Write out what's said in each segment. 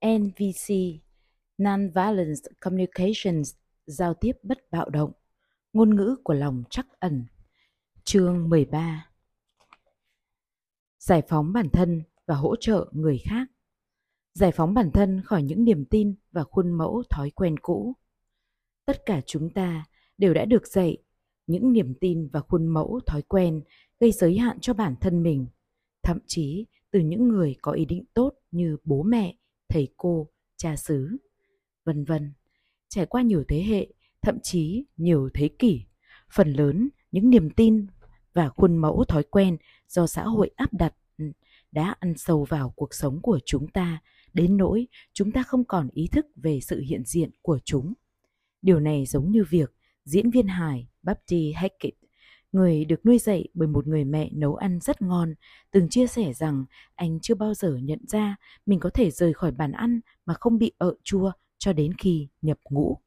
NVC Nonviolence Communications, Giao tiếp bất bạo động. Ngôn ngữ của lòng trắc ẩn. Chương 13 Giải phóng bản thân và hỗ trợ người khác. Giải phóng bản thân khỏi những niềm tin và khuôn mẫu thói quen cũ. Tất cả chúng ta đều đã được dạy những niềm tin và khuôn mẫu thói quen gây giới hạn cho bản thân mình, thậm chí từ những người có ý định tốt như bố mẹ thầy cô cha xứ vân vân. Trải qua nhiều thế hệ thậm chí nhiều thế kỷ phần lớn những niềm tin và khuôn mẫu thói quen do xã hội áp đặt đã ăn sâu vào cuộc sống của chúng ta. Đến nỗi chúng ta không còn ý thức về sự hiện diện của chúng. Điều này giống như việc diễn viên hài Bapti Hackett, người được nuôi dạy bởi một người mẹ nấu ăn rất ngon, từng chia sẻ rằng anh chưa bao giờ nhận ra mình có thể rời khỏi bàn ăn mà không bị ợ chua cho đến khi nhập ngũ.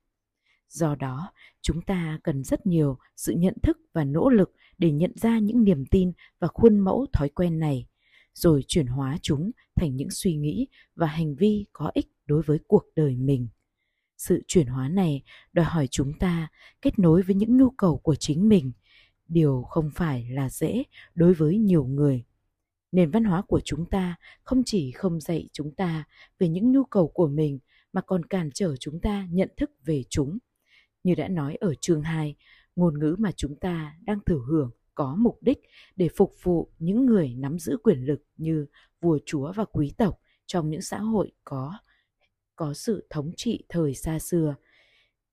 Do đó, chúng ta cần rất nhiều sự nhận thức và nỗ lực để nhận ra những niềm tin và khuôn mẫu thói quen này, rồi chuyển hóa chúng thành những suy nghĩ và hành vi có ích đối với cuộc đời mình sự chuyển hóa này đòi hỏi chúng ta kết nối với những nhu cầu của chính mình điều không phải là dễ đối với nhiều người nền văn hóa của chúng ta không chỉ không dạy chúng ta về những nhu cầu của mình mà còn cản trở chúng ta nhận thức về chúng. Như đã nói ở chương 2, ngôn ngữ mà chúng ta đang thử hưởng có mục đích để phục vụ những người nắm giữ quyền lực như vua chúa và quý tộc trong những xã hội có có sự thống trị thời xa xưa.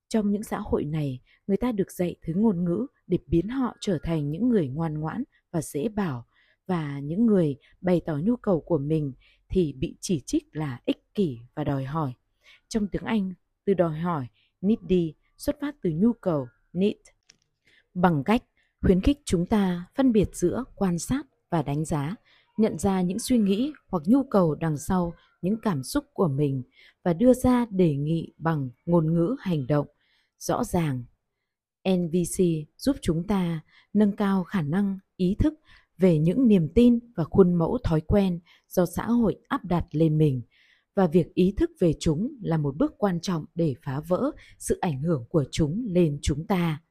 Trong những xã hội này, người ta được dạy thứ ngôn ngữ để biến họ trở thành những người ngoan ngoãn và dễ bảo. Và những người bày tỏ nhu cầu của mình thì bị chỉ trích là ích kỷ và đòi hỏi. Trong tiếng Anh, từ đòi hỏi needy xuất phát từ nhu cầu need. Bằng cách khuyến khích chúng ta phân biệt giữa quan sát và đánh giá, nhận ra những suy nghĩ hoặc nhu cầu đằng sau những cảm xúc của mình và đưa ra đề nghị bằng ngôn ngữ hành động. Rõ ràng nvc giúp chúng ta nâng cao khả năng, ý thức về những niềm tin và khuôn mẫu thói quen do xã hội áp đặt lên mình. Và việc ý thức về chúng là một bước quan trọng để phá vỡ sự ảnh hưởng của chúng lên chúng ta.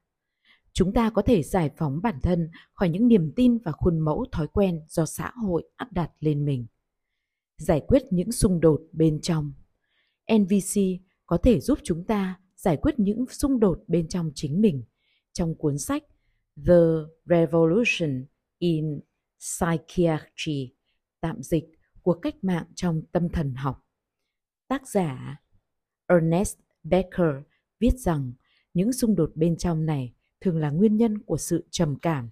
Chúng ta có thể giải phóng bản thân khỏi những niềm tin và khuôn mẫu thói quen do xã hội áp đặt lên mình. Giải quyết những xung đột bên trong. NVC có thể giúp chúng ta giải quyết những xung đột bên trong chính mình. Trong cuốn sách The Revolution in Psychiatry, tạm dịch của cách mạng trong tâm thần học. Tác giả Ernest Becker viết rằng những xung đột bên trong này thường là nguyên nhân của sự trầm cảm.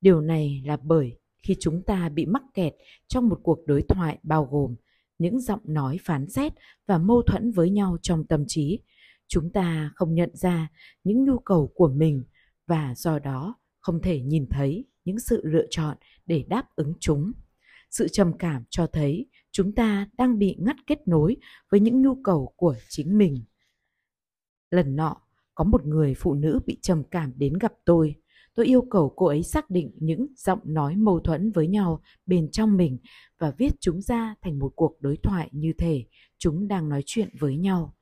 Điều này là bởi khi chúng ta bị mắc kẹt trong một cuộc đối thoại bao gồm những giọng nói phán xét và mâu thuẫn với nhau trong tâm trí chúng ta không nhận ra những nhu cầu của mình và do đó không thể nhìn thấy những sự lựa chọn để đáp ứng chúng. Sự trầm cảm cho thấy chúng ta đang bị ngắt kết nối với những nhu cầu của chính mình. Lần nọ, có một người phụ nữ bị trầm cảm đến gặp tôi. Tôi yêu cầu cô ấy xác định những giọng nói mâu thuẫn với nhau bên trong mình và viết chúng ra thành một cuộc đối thoại như thể chúng đang nói chuyện với nhau.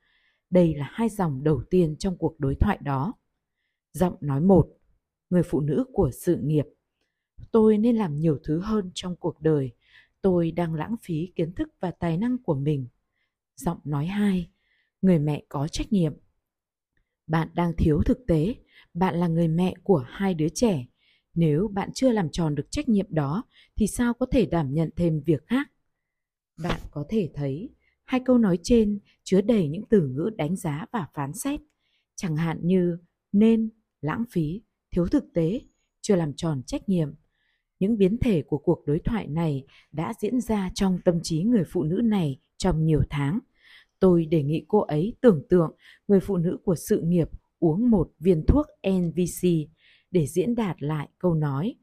Đây là hai dòng đầu tiên trong cuộc đối thoại đó. Giọng nói một, người phụ nữ của sự nghiệp. Tôi nên làm nhiều thứ hơn trong cuộc đời. Tôi đang lãng phí kiến thức và tài năng của mình. Giọng nói hai, người mẹ có trách nhiệm. Bạn đang thiếu thực tế, bạn là người mẹ của hai đứa trẻ nếu bạn chưa làm tròn được trách nhiệm đó thì sao có thể đảm nhận thêm việc khác bạn có thể thấy hai câu nói trên chứa đầy những từ ngữ đánh giá và phán xét. Chẳng hạn như nên, lãng phí, thiếu thực tế, chưa làm tròn trách nhiệm. Những biến thể của cuộc đối thoại này đã diễn ra trong tâm trí người phụ nữ này trong nhiều tháng. Tôi đề nghị cô ấy tưởng tượng người phụ nữ của sự nghiệp uống một viên thuốc NVC để diễn đạt lại câu nói,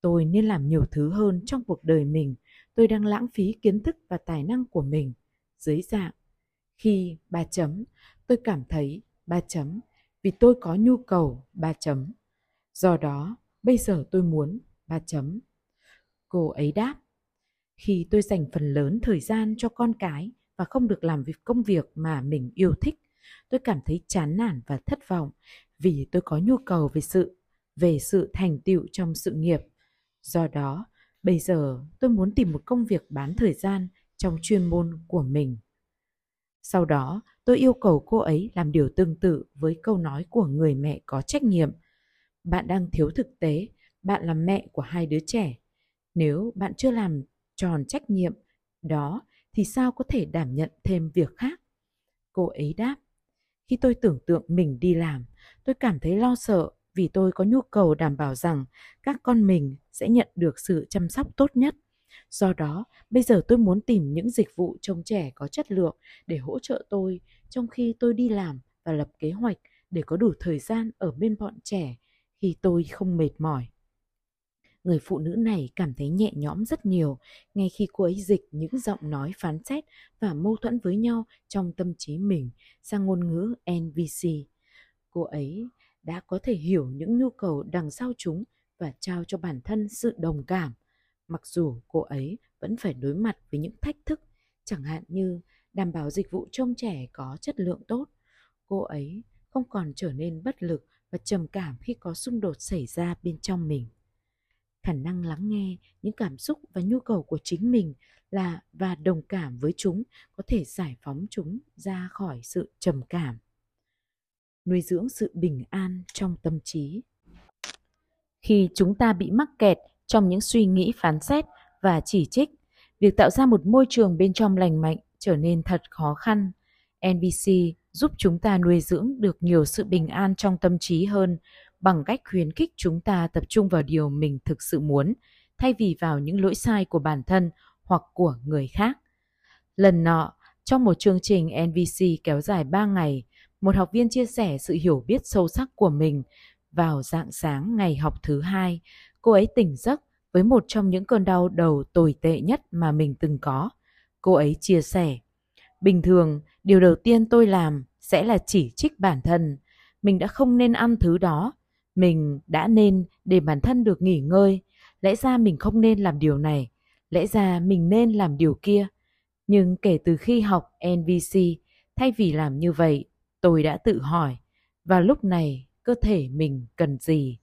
tôi nên làm nhiều thứ hơn trong cuộc đời mình. Tôi đang lãng phí kiến thức và tài năng của mình dưới dạng khi ba chấm tôi cảm thấy ba chấm vì tôi có nhu cầu ba chấm do đó bây giờ tôi muốn ba chấm cô ấy đáp khi tôi dành phần lớn thời gian cho con cái và không được làm việc công việc mà mình yêu thích. Tôi cảm thấy chán nản và thất vọng vì tôi có nhu cầu về sự về sự thành tựu trong sự nghiệp. Do đó, bây giờ tôi muốn tìm một công việc bán thời gian trong chuyên môn của mình. Sau đó, tôi yêu cầu cô ấy làm điều tương tự với câu nói của người mẹ có trách nhiệm. Bạn đang thiếu thực tế, bạn là mẹ của hai đứa trẻ. Nếu bạn chưa làm tròn trách nhiệm đó thì sao có thể đảm nhận thêm việc khác? Cô ấy đáp. Khi tôi tưởng tượng mình đi làm, tôi cảm thấy lo sợ vì tôi có nhu cầu đảm bảo rằng các con mình sẽ nhận được sự chăm sóc tốt nhất. Do đó, bây giờ tôi muốn tìm những dịch vụ trông trẻ có chất lượng để hỗ trợ tôi trong khi tôi đi làm và lập kế hoạch để có đủ thời gian ở bên bọn trẻ khi tôi không mệt mỏi. Người phụ nữ này cảm thấy nhẹ nhõm rất nhiều ngay khi cô ấy dịch những giọng nói phán xét và mâu thuẫn với nhau trong tâm trí mình sang ngôn ngữ NVC. Cô ấy đã có thể hiểu những nhu cầu đằng sau chúng và trao cho bản thân sự đồng cảm, mặc dù cô ấy vẫn phải đối mặt với những thách thức, chẳng hạn như đảm bảo dịch vụ trông trẻ có chất lượng tốt. Cô ấy không còn trở nên bất lực và trầm cảm khi có xung đột xảy ra bên trong mình khả năng lắng nghe những cảm xúc và nhu cầu của chính mình là và đồng cảm với chúng có thể giải phóng chúng ra khỏi sự trầm cảm nuôi dưỡng sự bình an trong tâm trí khi chúng ta bị mắc kẹt trong những suy nghĩ phán xét và chỉ trích việc tạo ra một môi trường bên trong lành mạnh trở nên thật khó khăn nbc giúp chúng ta nuôi dưỡng được nhiều sự bình an trong tâm trí hơn bằng cách khuyến khích chúng ta tập trung vào điều mình thực sự muốn thay vì vào những lỗi sai của bản thân hoặc của người khác. Lần nọ, trong một chương trình NVC kéo dài 3 ngày, một học viên chia sẻ sự hiểu biết sâu sắc của mình vào dạng sáng ngày học thứ hai. Cô ấy tỉnh giấc với một trong những cơn đau đầu tồi tệ nhất mà mình từng có. Cô ấy chia sẻ, bình thường, điều đầu tiên tôi làm sẽ là chỉ trích bản thân. Mình đã không nên ăn thứ đó, mình đã nên để bản thân được nghỉ ngơi. Lẽ ra mình không nên làm điều này. Lẽ ra mình nên làm điều kia. Nhưng kể từ khi học NVC, thay vì làm như vậy, tôi đã tự hỏi, và lúc này cơ thể mình cần gì?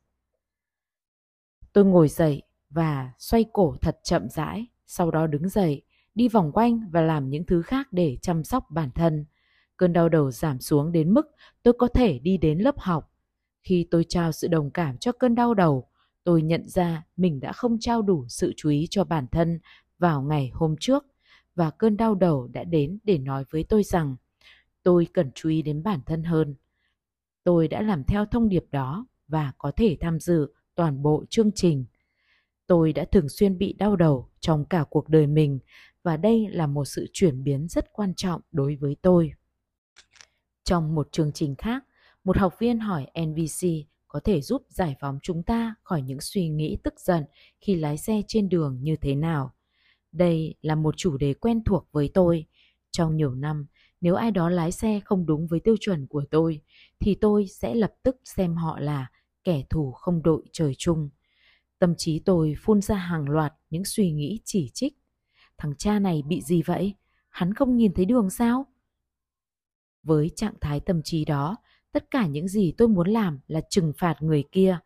Tôi ngồi dậy và xoay cổ thật chậm rãi, sau đó đứng dậy, đi vòng quanh và làm những thứ khác để chăm sóc bản thân. Cơn đau đầu giảm xuống đến mức tôi có thể đi đến lớp học khi tôi trao sự đồng cảm cho cơn đau đầu, tôi nhận ra mình đã không trao đủ sự chú ý cho bản thân vào ngày hôm trước và cơn đau đầu đã đến để nói với tôi rằng tôi cần chú ý đến bản thân hơn. Tôi đã làm theo thông điệp đó và có thể tham dự toàn bộ chương trình. Tôi đã thường xuyên bị đau đầu trong cả cuộc đời mình và đây là một sự chuyển biến rất quan trọng đối với tôi. Trong một chương trình khác, một học viên hỏi NVC có thể giúp giải phóng chúng ta khỏi những suy nghĩ tức giận khi lái xe trên đường như thế nào. Đây là một chủ đề quen thuộc với tôi. Trong nhiều năm, nếu ai đó lái xe không đúng với tiêu chuẩn của tôi, thì tôi sẽ lập tức xem họ là kẻ thù không đội trời chung. Tâm trí tôi phun ra hàng loạt những suy nghĩ chỉ trích. Thằng cha này bị gì vậy? Hắn không nhìn thấy đường sao? Với trạng thái tâm trí đó, tất cả những gì tôi muốn làm là trừng phạt người kia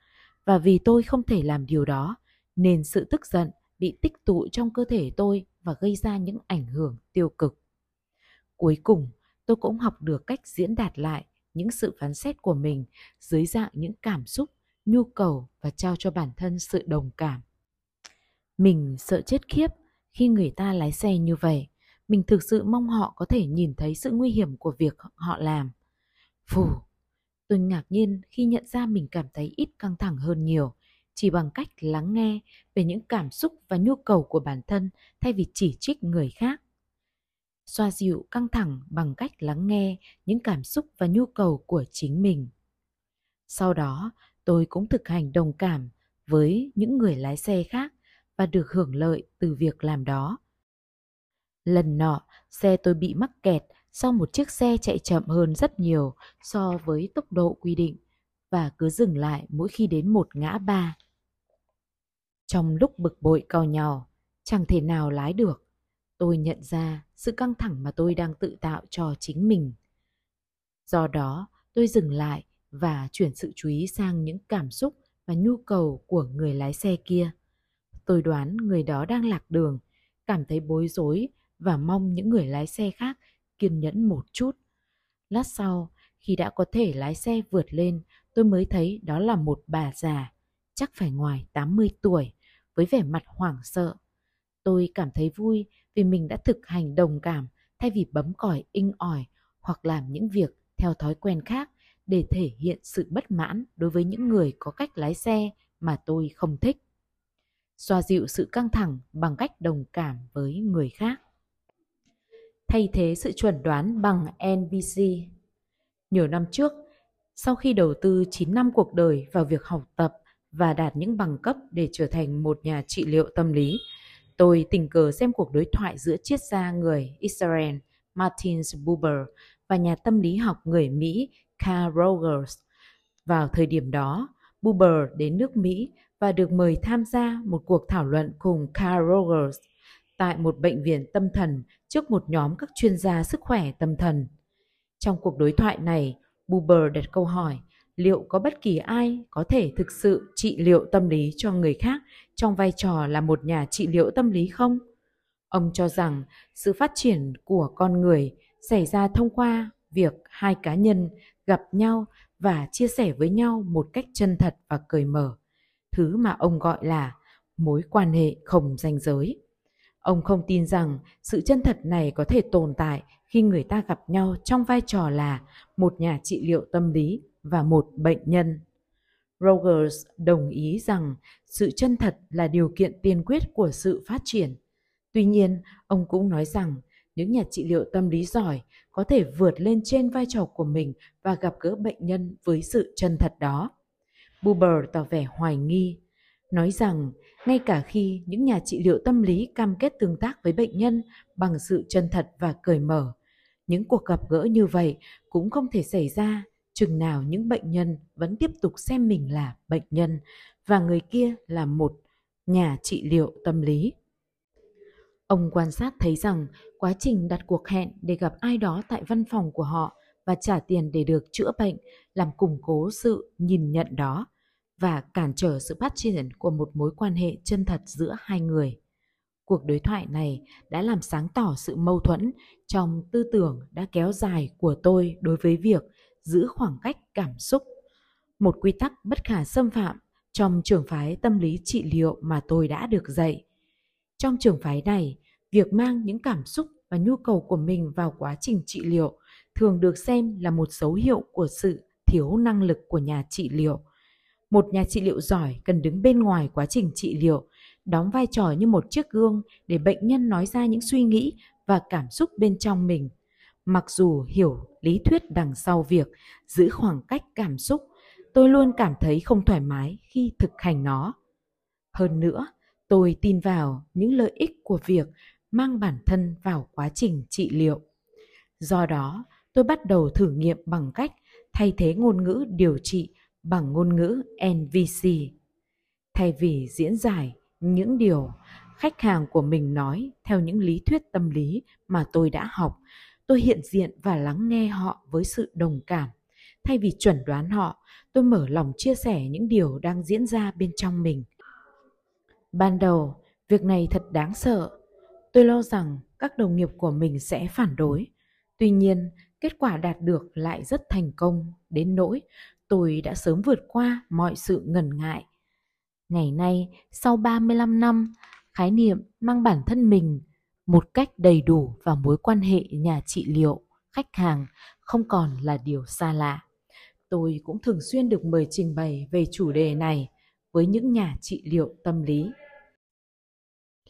và vì tôi không thể làm điều đó nên sự tức giận bị tích tụ trong cơ thể tôi và gây ra những ảnh hưởng tiêu cực cuối cùng tôi cũng học được cách diễn đạt lại những sự phán xét của mình dưới dạng những cảm xúc nhu cầu và trao cho bản thân sự đồng cảm. Mình sợ chết khiếp khi người ta lái xe như vậy. Mình thực sự mong họ có thể nhìn thấy sự nguy hiểm của việc họ làm. Phù Tôi ngạc nhiên khi nhận ra mình cảm thấy ít căng thẳng hơn nhiều, chỉ bằng cách lắng nghe về những cảm xúc và nhu cầu của bản thân thay vì chỉ trích người khác. Xoa dịu căng thẳng bằng cách lắng nghe những cảm xúc và nhu cầu của chính mình. Sau đó, tôi cũng thực hành đồng cảm với những người lái xe khác và được hưởng lợi từ việc làm đó. Lần nọ, xe tôi bị mắc kẹt sau một chiếc xe chạy chậm hơn rất nhiều so với tốc độ quy định và cứ dừng lại mỗi khi đến một ngã ba. Trong lúc bực bội cau nhau, chẳng thể nào lái được tôi nhận ra sự căng thẳng mà tôi đang tự tạo cho chính mình. Do đó, tôi dừng lại và chuyển sự chú ý sang những cảm xúc và nhu cầu của người lái xe kia. Tôi đoán người đó đang lạc đường, cảm thấy bối rối và mong những người lái xe khác kiên nhẫn một chút. Lát sau, khi đã có thể lái xe vượt lên, tôi mới thấy đó là một bà già, chắc phải ngoài 80 tuổi, với vẻ mặt hoảng sợ. Tôi cảm thấy vui vì mình đã thực hành đồng cảm thay vì bấm còi inh ỏi hoặc làm những việc theo thói quen khác để thể hiện sự bất mãn đối với những người có cách lái xe mà tôi không thích. Xoa dịu sự căng thẳng bằng cách đồng cảm với người khác. Thay thế sự chuẩn đoán bằng NVC. Nhiều năm trước, sau khi đầu tư 9 năm cuộc đời vào việc học tập và đạt những bằng cấp để trở thành một nhà trị liệu tâm lý, tôi tình cờ xem cuộc đối thoại giữa triết gia người Israel Martin Buber và nhà tâm lý học người Mỹ Carl Rogers. Vào thời điểm đó, Buber đến nước Mỹ và được mời tham gia một cuộc thảo luận cùng Carl Rogers tại một bệnh viện tâm thần trước một nhóm các chuyên gia sức khỏe tâm thần. Trong cuộc đối thoại này, Buber đặt câu hỏi liệu có bất kỳ ai có thể thực sự trị liệu tâm lý cho người khác trong vai trò là một nhà trị liệu tâm lý không? Ông cho rằng sự phát triển của con người xảy ra thông qua việc hai cá nhân gặp nhau và chia sẻ với nhau một cách chân thật và cởi mở, thứ mà ông gọi là mối quan hệ không ranh giới. Ông không tin rằng sự chân thật này có thể tồn tại khi người ta gặp nhau trong vai trò là một nhà trị liệu tâm lý và một bệnh nhân. Rogers đồng ý rằng sự chân thật là điều kiện tiên quyết của sự phát triển. Tuy nhiên, ông cũng nói rằng những nhà trị liệu tâm lý giỏi có thể vượt lên trên vai trò của mình và gặp gỡ bệnh nhân với sự chân thật đó. Buber tỏ vẻ hoài nghi, nói rằng ngay cả khi những nhà trị liệu tâm lý cam kết tương tác với bệnh nhân bằng sự chân thật và cởi mở, những cuộc gặp gỡ như vậy cũng không thể xảy ra chừng nào những bệnh nhân vẫn tiếp tục xem mình là bệnh nhân và người kia là một nhà trị liệu tâm lý. Ông quan sát thấy rằng quá trình đặt cuộc hẹn để gặp ai đó tại văn phòng của họ và trả tiền để được chữa bệnh làm củng cố sự nhìn nhận đó và cản trở sự phát triển của một mối quan hệ chân thật giữa hai người. Cuộc đối thoại này đã làm sáng tỏ sự mâu thuẫn trong tư tưởng đã kéo dài của tôi đối với việc giữ khoảng cách cảm xúc, một quy tắc bất khả xâm phạm trong trường phái tâm lý trị liệu mà tôi đã được dạy. Trong trường phái này, việc mang những cảm xúc và nhu cầu của mình vào quá trình trị liệu thường được xem là một dấu hiệu của sự thiếu năng lực của nhà trị liệu. Một nhà trị liệu giỏi cần đứng bên ngoài quá trình trị liệu, đóng vai trò như một chiếc gương để bệnh nhân nói ra những suy nghĩ và cảm xúc bên trong mình. Mặc dù hiểu lý thuyết đằng sau việc giữ khoảng cách cảm xúc, tôi luôn cảm thấy không thoải mái khi thực hành nó. Hơn nữa, tôi tin vào những lợi ích của việc mang bản thân vào quá trình trị liệu. Do đó, tôi bắt đầu thử nghiệm bằng cách thay thế ngôn ngữ điều trị bằng ngôn ngữ NVC. Thay vì diễn giải những điều khách hàng của mình nói theo những lý thuyết tâm lý mà tôi đã học, tôi hiện diện và lắng nghe họ với sự đồng cảm. Thay vì chuẩn đoán họ, tôi mở lòng chia sẻ những điều đang diễn ra bên trong mình. Ban đầu, việc này thật đáng sợ Tôi lo rằng các đồng nghiệp của mình sẽ phản đối. Tuy nhiên, kết quả đạt được lại rất thành công đến nỗi tôi đã sớm vượt qua mọi sự ngần ngại. Ngày nay, sau 35 năm, khái niệm mang bản thân mình một cách đầy đủ vào mối quan hệ nhà trị liệu, khách hàng không còn là điều xa lạ. Tôi cũng thường xuyên được mời trình bày về chủ đề này với những nhà trị liệu tâm lý.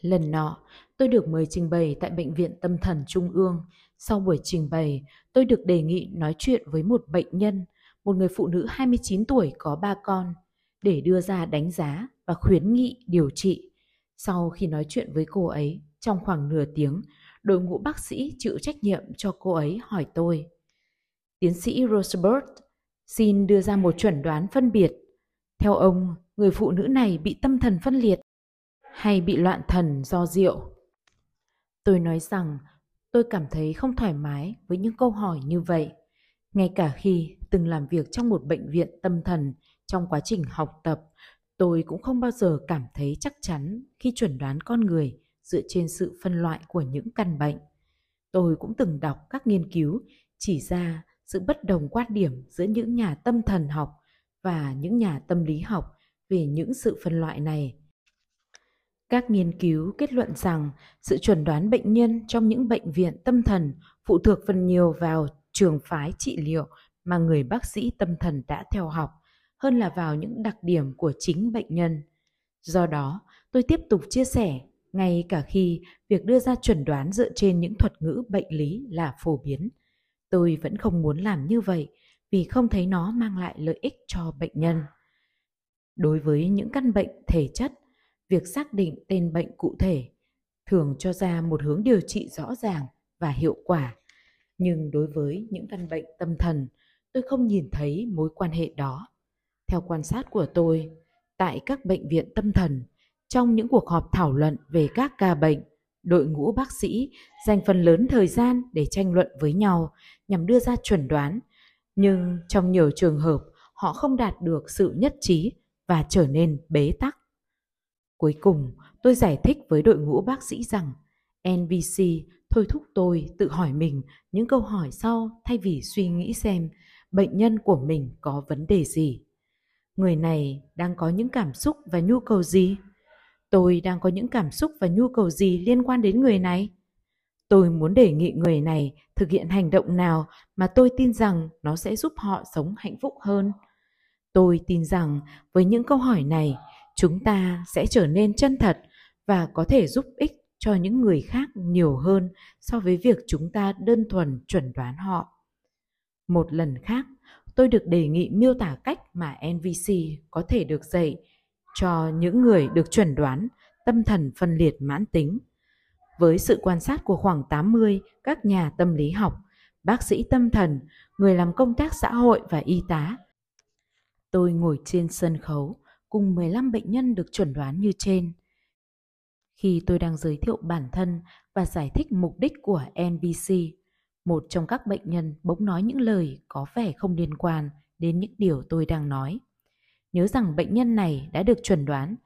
Lần nọ, tôi được mời trình bày tại Bệnh viện Tâm thần Trung ương. Sau buổi trình bày, tôi được đề nghị nói chuyện với một bệnh nhân, một người phụ nữ 29 tuổi có ba con, để đưa ra đánh giá và khuyến nghị điều trị. Sau khi nói chuyện với cô ấy, trong khoảng nửa tiếng, đội ngũ bác sĩ chịu trách nhiệm cho cô ấy hỏi tôi. Tiến sĩ Rosebert xin đưa ra một chuẩn đoán phân biệt. Theo ông, người phụ nữ này bị tâm thần phân liệt hay bị loạn thần do rượu. Tôi nói rằng tôi cảm thấy không thoải mái với những câu hỏi như vậy. Ngay cả khi từng làm việc trong một bệnh viện tâm thần trong quá trình học tập, tôi cũng không bao giờ cảm thấy chắc chắn khi chuẩn đoán con người dựa trên sự phân loại của những căn bệnh. Tôi cũng từng đọc các nghiên cứu chỉ ra sự bất đồng quan điểm giữa những nhà tâm thần học và những nhà tâm lý học về những sự phân loại này. Các nghiên cứu kết luận rằng sự chuẩn đoán bệnh nhân trong những bệnh viện tâm thần phụ thuộc phần nhiều vào trường phái trị liệu mà người bác sĩ tâm thần đã theo học hơn là vào những đặc điểm của chính bệnh nhân. Do đó, tôi tiếp tục chia sẻ ngay cả khi việc đưa ra chuẩn đoán dựa trên những thuật ngữ bệnh lý là phổ biến. Tôi vẫn không muốn làm như vậy vì không thấy nó mang lại lợi ích cho bệnh nhân. Đối với những căn bệnh thể chất, việc xác định tên bệnh cụ thể thường cho ra một hướng điều trị rõ ràng và hiệu quả. Nhưng đối với những căn bệnh tâm thần, tôi không nhìn thấy mối quan hệ đó. Theo quan sát của tôi, tại các bệnh viện tâm thần, trong những cuộc họp thảo luận về các ca bệnh, đội ngũ bác sĩ dành phần lớn thời gian để tranh luận với nhau nhằm đưa ra chuẩn đoán, nhưng trong nhiều trường hợp họ không đạt được sự nhất trí và trở nên bế tắc. Cuối cùng, tôi giải thích với đội ngũ bác sĩ rằng NBC thôi thúc tôi tự hỏi mình những câu hỏi sau thay vì suy nghĩ xem bệnh nhân của mình có vấn đề gì. Người này đang có những cảm xúc và nhu cầu gì? Tôi đang có những cảm xúc và nhu cầu gì liên quan đến người này? Tôi muốn đề nghị người này thực hiện hành động nào mà tôi tin rằng nó sẽ giúp họ sống hạnh phúc hơn. Tôi tin rằng với những câu hỏi này, chúng ta sẽ trở nên chân thật và có thể giúp ích cho những người khác nhiều hơn so với việc chúng ta đơn thuần chuẩn đoán họ. Một lần khác, tôi được đề nghị miêu tả cách mà NVC có thể được dạy cho những người được chuẩn đoán tâm thần phân liệt mãn tính. Với sự quan sát của khoảng 80 các nhà tâm lý học, bác sĩ tâm thần, người làm công tác xã hội và y tá, tôi ngồi trên sân khấu cùng 15 bệnh nhân được chuẩn đoán như trên. Khi tôi đang giới thiệu bản thân và giải thích mục đích của NBC, một trong các bệnh nhân bỗng nói những lời có vẻ không liên quan đến những điều tôi đang nói. Nhớ rằng bệnh nhân này đã được chuẩn đoán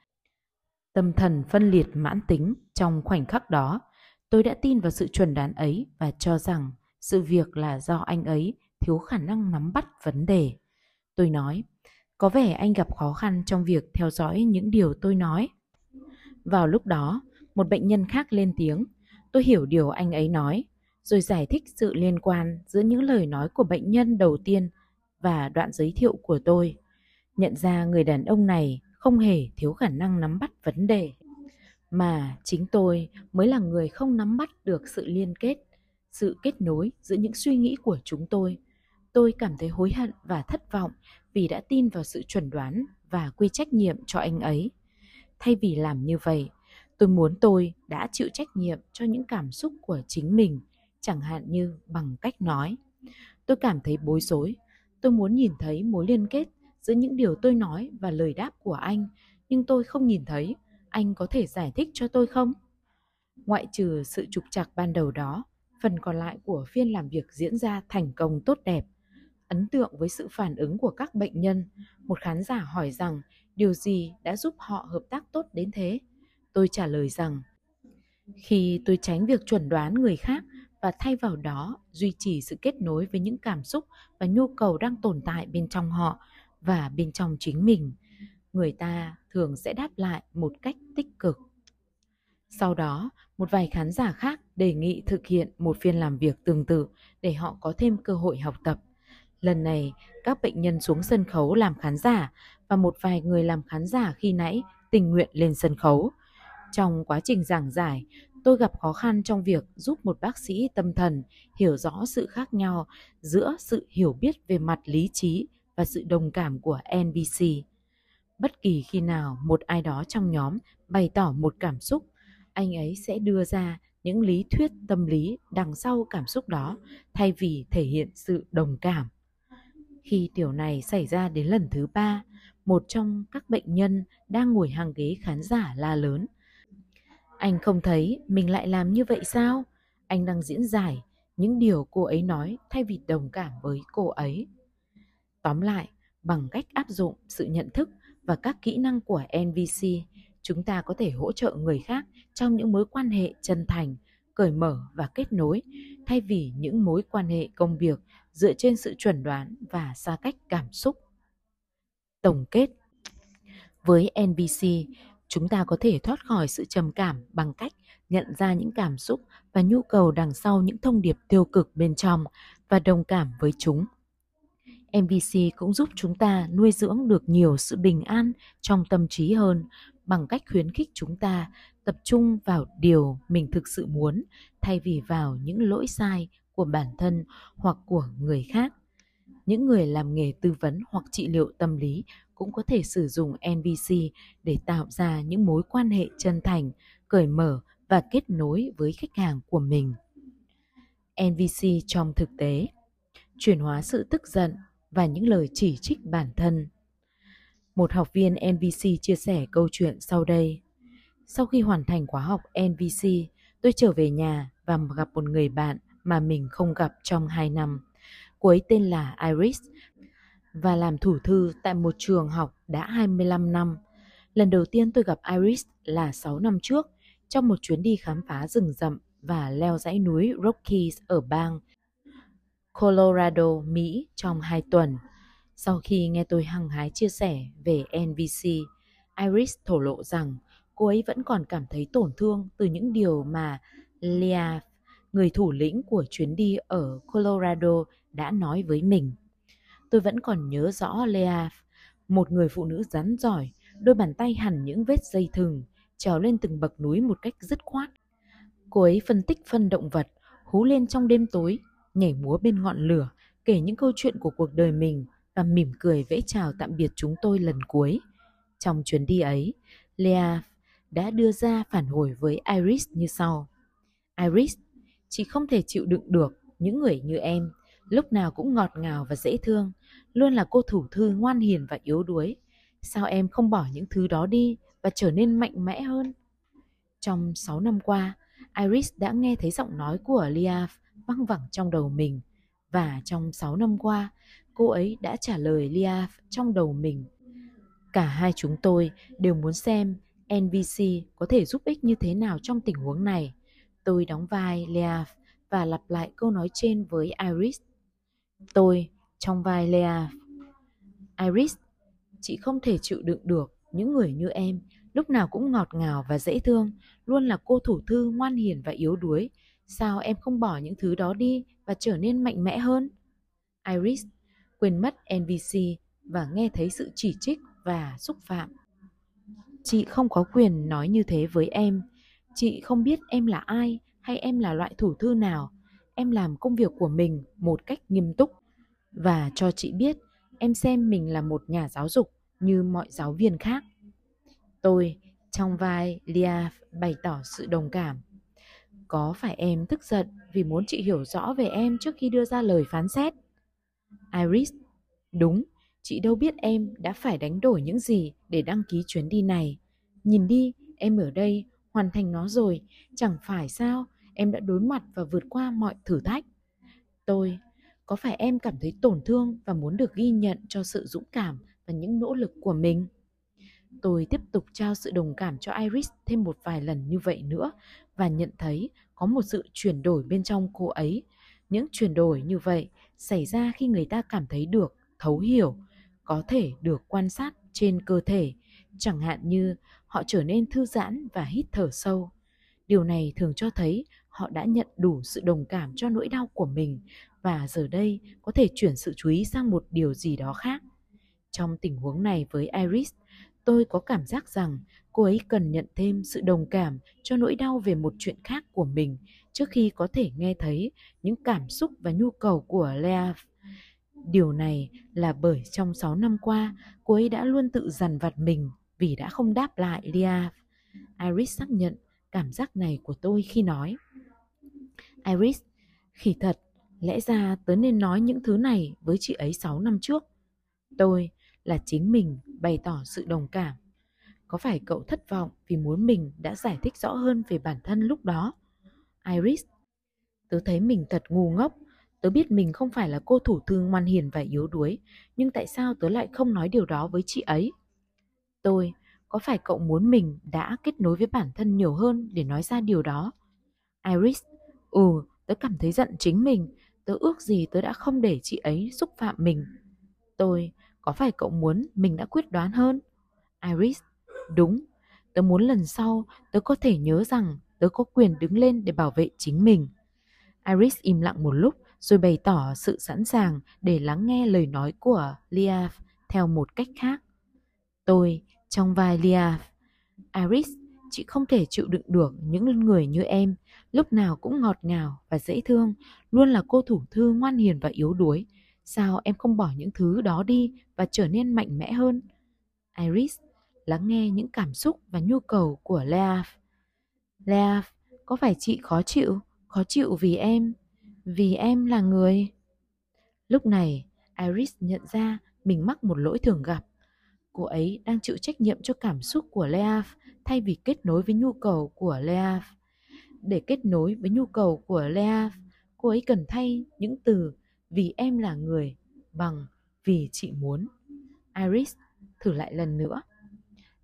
tâm thần phân liệt mãn tính trong khoảnh khắc đó. Tôi đã tin vào sự chuẩn đoán ấy và cho rằng sự việc là do anh ấy thiếu khả năng nắm bắt vấn đề. Tôi nói, có vẻ anh gặp khó khăn trong việc theo dõi những điều tôi nói. Vào lúc đó, một bệnh nhân khác lên tiếng. Tôi hiểu điều anh ấy nói, rồi giải thích sự liên quan giữa những lời nói của bệnh nhân đầu tiên và đoạn giới thiệu của tôi. Nhận ra người đàn ông này không hề thiếu khả năng nắm bắt vấn đề, mà chính tôi mới là người không nắm bắt được sự liên kết, sự kết nối giữa những suy nghĩ của chúng tôi. Tôi cảm thấy hối hận và thất vọng vì đã tin vào sự chuẩn đoán và quy trách nhiệm cho anh ấy. Thay vì làm như vậy, tôi muốn tôi đã chịu trách nhiệm cho những cảm xúc của chính mình, chẳng hạn như bằng cách nói. Tôi cảm thấy bối rối. Tôi muốn nhìn thấy mối liên kết giữa những điều tôi nói và lời đáp của anh, nhưng tôi không nhìn thấy. Anh có thể giải thích cho tôi không? Ngoại trừ sự trục trặc ban đầu đó, phần còn lại của phiên làm việc diễn ra thành công tốt đẹp ấn tượng với sự phản ứng của các bệnh nhân. Một khán giả hỏi rằng điều gì đã giúp họ hợp tác tốt đến thế? Tôi trả lời rằng khi tôi tránh việc chuẩn đoán người khác và thay vào đó duy trì sự kết nối với những cảm xúc và nhu cầu đang tồn tại bên trong họ và bên trong chính mình, người ta thường sẽ đáp lại một cách tích cực. Sau đó, một vài khán giả khác đề nghị thực hiện một phiên làm việc tương tự để họ có thêm cơ hội học tập. Lần này, các bệnh nhân xuống sân khấu làm khán giả và một vài người làm khán giả khi nãy tình nguyện lên sân khấu. Trong quá trình giảng giải, tôi gặp khó khăn trong việc giúp một bác sĩ tâm thần hiểu rõ sự khác nhau giữa sự hiểu biết về mặt lý trí và sự đồng cảm của NBC. Bất kỳ khi nào một ai đó trong nhóm bày tỏ một cảm xúc, anh ấy sẽ đưa ra những lý thuyết tâm lý đằng sau cảm xúc đó thay vì thể hiện sự đồng cảm. Khi điều này xảy ra đến lần thứ ba, một trong các bệnh nhân đang ngồi hàng ghế khán giả la lớn. Anh không thấy mình lại làm như vậy sao? Anh đang diễn giải những điều cô ấy nói thay vì đồng cảm với cô ấy. Tóm lại, bằng cách áp dụng sự nhận thức và các kỹ năng của NVC, chúng ta có thể hỗ trợ người khác trong những mối quan hệ chân thành, cởi mở và kết nối, thay vì những mối quan hệ công việc dựa trên sự chuẩn đoán và xa cách cảm xúc. Tổng kết Với NVC, chúng ta có thể thoát khỏi sự trầm cảm bằng cách nhận ra những cảm xúc và nhu cầu đằng sau những thông điệp tiêu cực bên trong và đồng cảm với chúng. MVC cũng giúp chúng ta nuôi dưỡng được nhiều sự bình an trong tâm trí hơn bằng cách khuyến khích chúng ta tập trung vào điều mình thực sự muốn thay vì vào những lỗi sai của bản thân hoặc của người khác. Những người làm nghề tư vấn hoặc trị liệu tâm lý cũng có thể sử dụng NVC để tạo ra những mối quan hệ chân thành, cởi mở và kết nối với khách hàng của mình. NVC trong thực tế chuyển hóa sự tức giận và những lời chỉ trích bản thân. Một học viên NVC chia sẻ câu chuyện sau đây. Sau khi hoàn thành khóa học NVC, tôi trở về nhà và gặp một người bạn mà mình không gặp trong 2 năm. Cô ấy tên là Iris và làm thủ thư tại một trường học đã 25 năm. Lần đầu tiên tôi gặp Iris là 6 năm trước trong một chuyến đi khám phá rừng rậm và leo dãy núi Rockies ở bang Colorado, Mỹ trong 2 tuần. Sau khi nghe tôi hăng hái chia sẻ về NVC, Iris thổ lộ rằng cô ấy vẫn còn cảm thấy tổn thương từ những điều mà Leah, người thủ lĩnh của chuyến đi ở Colorado, đã nói với mình. Tôi vẫn còn nhớ rõ Leah, một người phụ nữ rắn giỏi, đôi bàn tay hẳn những vết dây thừng, trèo lên từng bậc núi một cách dứt khoát. Cô ấy phân tích phân động vật, hú lên trong đêm tối, nhảy múa bên ngọn lửa, kể những câu chuyện của cuộc đời mình và mỉm cười vẫy chào tạm biệt chúng tôi lần cuối. Trong chuyến đi ấy, Lea đã đưa ra phản hồi với Iris như sau. Iris, chị không thể chịu đựng được những người như em, lúc nào cũng ngọt ngào và dễ thương, luôn là cô thủ thư ngoan hiền và yếu đuối. Sao em không bỏ những thứ đó đi và trở nên mạnh mẽ hơn? Trong 6 năm qua, Iris đã nghe thấy giọng nói của Liaf văng vẳng trong đầu mình và trong 6 năm qua, cô ấy đã trả lời Lia trong đầu mình. Cả hai chúng tôi đều muốn xem NVC có thể giúp ích như thế nào trong tình huống này. Tôi đóng vai Lia và lặp lại câu nói trên với Iris. Tôi trong vai Liaf. Iris, chị không thể chịu đựng được những người như em, lúc nào cũng ngọt ngào và dễ thương, luôn là cô thủ thư ngoan hiền và yếu đuối, Sao em không bỏ những thứ đó đi và trở nên mạnh mẽ hơn? Iris, quên mất NVC và nghe thấy sự chỉ trích và xúc phạm. Chị không có quyền nói như thế với em. Chị không biết em là ai hay em là loại thủ thư nào. Em làm công việc của mình một cách nghiêm túc và cho chị biết, em xem mình là một nhà giáo dục như mọi giáo viên khác. Tôi, trong vai Lia, bày tỏ sự đồng cảm có phải em tức giận vì muốn chị hiểu rõ về em trước khi đưa ra lời phán xét? Iris, đúng, chị đâu biết em đã phải đánh đổi những gì để đăng ký chuyến đi này. Nhìn đi, em ở đây, hoàn thành nó rồi, chẳng phải sao, em đã đối mặt và vượt qua mọi thử thách. Tôi, có phải em cảm thấy tổn thương và muốn được ghi nhận cho sự dũng cảm và những nỗ lực của mình? Tôi tiếp tục trao sự đồng cảm cho Iris thêm một vài lần như vậy nữa và nhận thấy có một sự chuyển đổi bên trong cô ấy. Những chuyển đổi như vậy xảy ra khi người ta cảm thấy được thấu hiểu, có thể được quan sát trên cơ thể, chẳng hạn như họ trở nên thư giãn và hít thở sâu. Điều này thường cho thấy họ đã nhận đủ sự đồng cảm cho nỗi đau của mình và giờ đây có thể chuyển sự chú ý sang một điều gì đó khác. Trong tình huống này với Iris, tôi có cảm giác rằng cô ấy cần nhận thêm sự đồng cảm cho nỗi đau về một chuyện khác của mình trước khi có thể nghe thấy những cảm xúc và nhu cầu của Lea. Điều này là bởi trong 6 năm qua, cô ấy đã luôn tự dằn vặt mình vì đã không đáp lại Lea. Iris xác nhận cảm giác này của tôi khi nói. Iris, khỉ thật, lẽ ra tớ nên nói những thứ này với chị ấy 6 năm trước. Tôi là chính mình bày tỏ sự đồng cảm có phải cậu thất vọng vì muốn mình đã giải thích rõ hơn về bản thân lúc đó? Iris, tớ thấy mình thật ngu ngốc. Tớ biết mình không phải là cô thủ thương ngoan hiền và yếu đuối, nhưng tại sao tớ lại không nói điều đó với chị ấy? Tôi, có phải cậu muốn mình đã kết nối với bản thân nhiều hơn để nói ra điều đó? Iris, ừ, tớ cảm thấy giận chính mình. Tớ ước gì tớ đã không để chị ấy xúc phạm mình. Tôi, có phải cậu muốn mình đã quyết đoán hơn? Iris, đúng. Tớ muốn lần sau tớ có thể nhớ rằng tớ có quyền đứng lên để bảo vệ chính mình. Iris im lặng một lúc rồi bày tỏ sự sẵn sàng để lắng nghe lời nói của Liaf theo một cách khác. Tôi, trong vai Liaf, Iris, chị không thể chịu đựng được những người như em, lúc nào cũng ngọt ngào và dễ thương, luôn là cô thủ thư ngoan hiền và yếu đuối. Sao em không bỏ những thứ đó đi và trở nên mạnh mẽ hơn? Iris lắng nghe những cảm xúc và nhu cầu của Leaf. Leaf, có phải chị khó chịu? Khó chịu vì em? Vì em là người... Lúc này, Iris nhận ra mình mắc một lỗi thường gặp. Cô ấy đang chịu trách nhiệm cho cảm xúc của Leaf thay vì kết nối với nhu cầu của Leaf. Để kết nối với nhu cầu của Leaf, cô ấy cần thay những từ vì em là người bằng vì chị muốn. Iris thử lại lần nữa.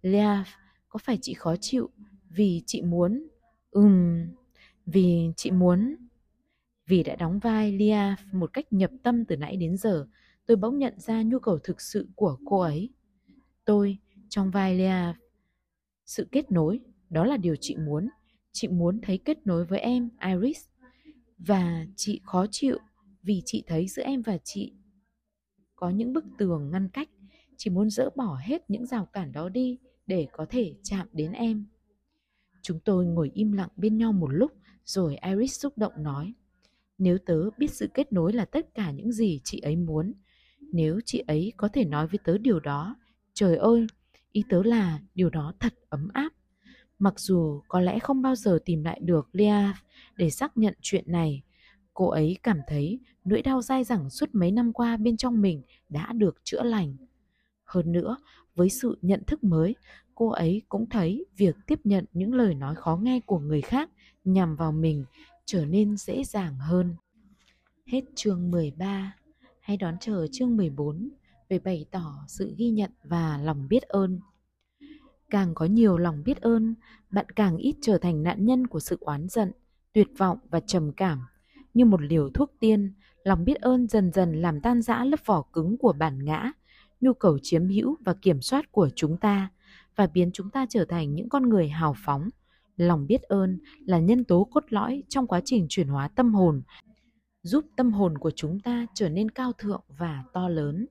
Leaf, có phải chị khó chịu vì chị muốn? Ừm, vì chị muốn. Vì đã đóng vai Leaf một cách nhập tâm từ nãy đến giờ, tôi bỗng nhận ra nhu cầu thực sự của cô ấy. Tôi, trong vai Leaf, sự kết nối, đó là điều chị muốn. Chị muốn thấy kết nối với em, Iris. Và chị khó chịu vì chị thấy giữa em và chị có những bức tường ngăn cách chỉ muốn dỡ bỏ hết những rào cản đó đi để có thể chạm đến em. Chúng tôi ngồi im lặng bên nhau một lúc, rồi iris xúc động nói, nếu tớ biết sự kết nối là tất cả những gì chị ấy muốn, nếu chị ấy có thể nói với tớ điều đó, trời ơi, ý tớ là điều đó thật ấm áp. Mặc dù có lẽ không bao giờ tìm lại được Leah để xác nhận chuyện này, cô ấy cảm thấy nỗi đau dai dẳng suốt mấy năm qua bên trong mình đã được chữa lành. Hơn nữa với sự nhận thức mới. Cô ấy cũng thấy việc tiếp nhận những lời nói khó nghe của người khác nhằm vào mình trở nên dễ dàng hơn. Hết chương 13 hãy đón chờ chương 14 về bày tỏ sự ghi nhận và lòng biết ơn. Càng có nhiều lòng biết ơn bạn càng ít trở thành nạn nhân của sự oán giận tuyệt vọng và trầm cảm. Như một liều thuốc tiên, lòng biết ơn dần dần làm tan rã lớp vỏ cứng của bản ngã, nhu cầu chiếm hữu và kiểm soát của chúng ta và biến chúng ta trở thành những con người hào phóng. Lòng biết ơn là nhân tố cốt lõi trong quá trình chuyển hóa tâm hồn, giúp tâm hồn của chúng ta trở nên cao thượng và to lớn.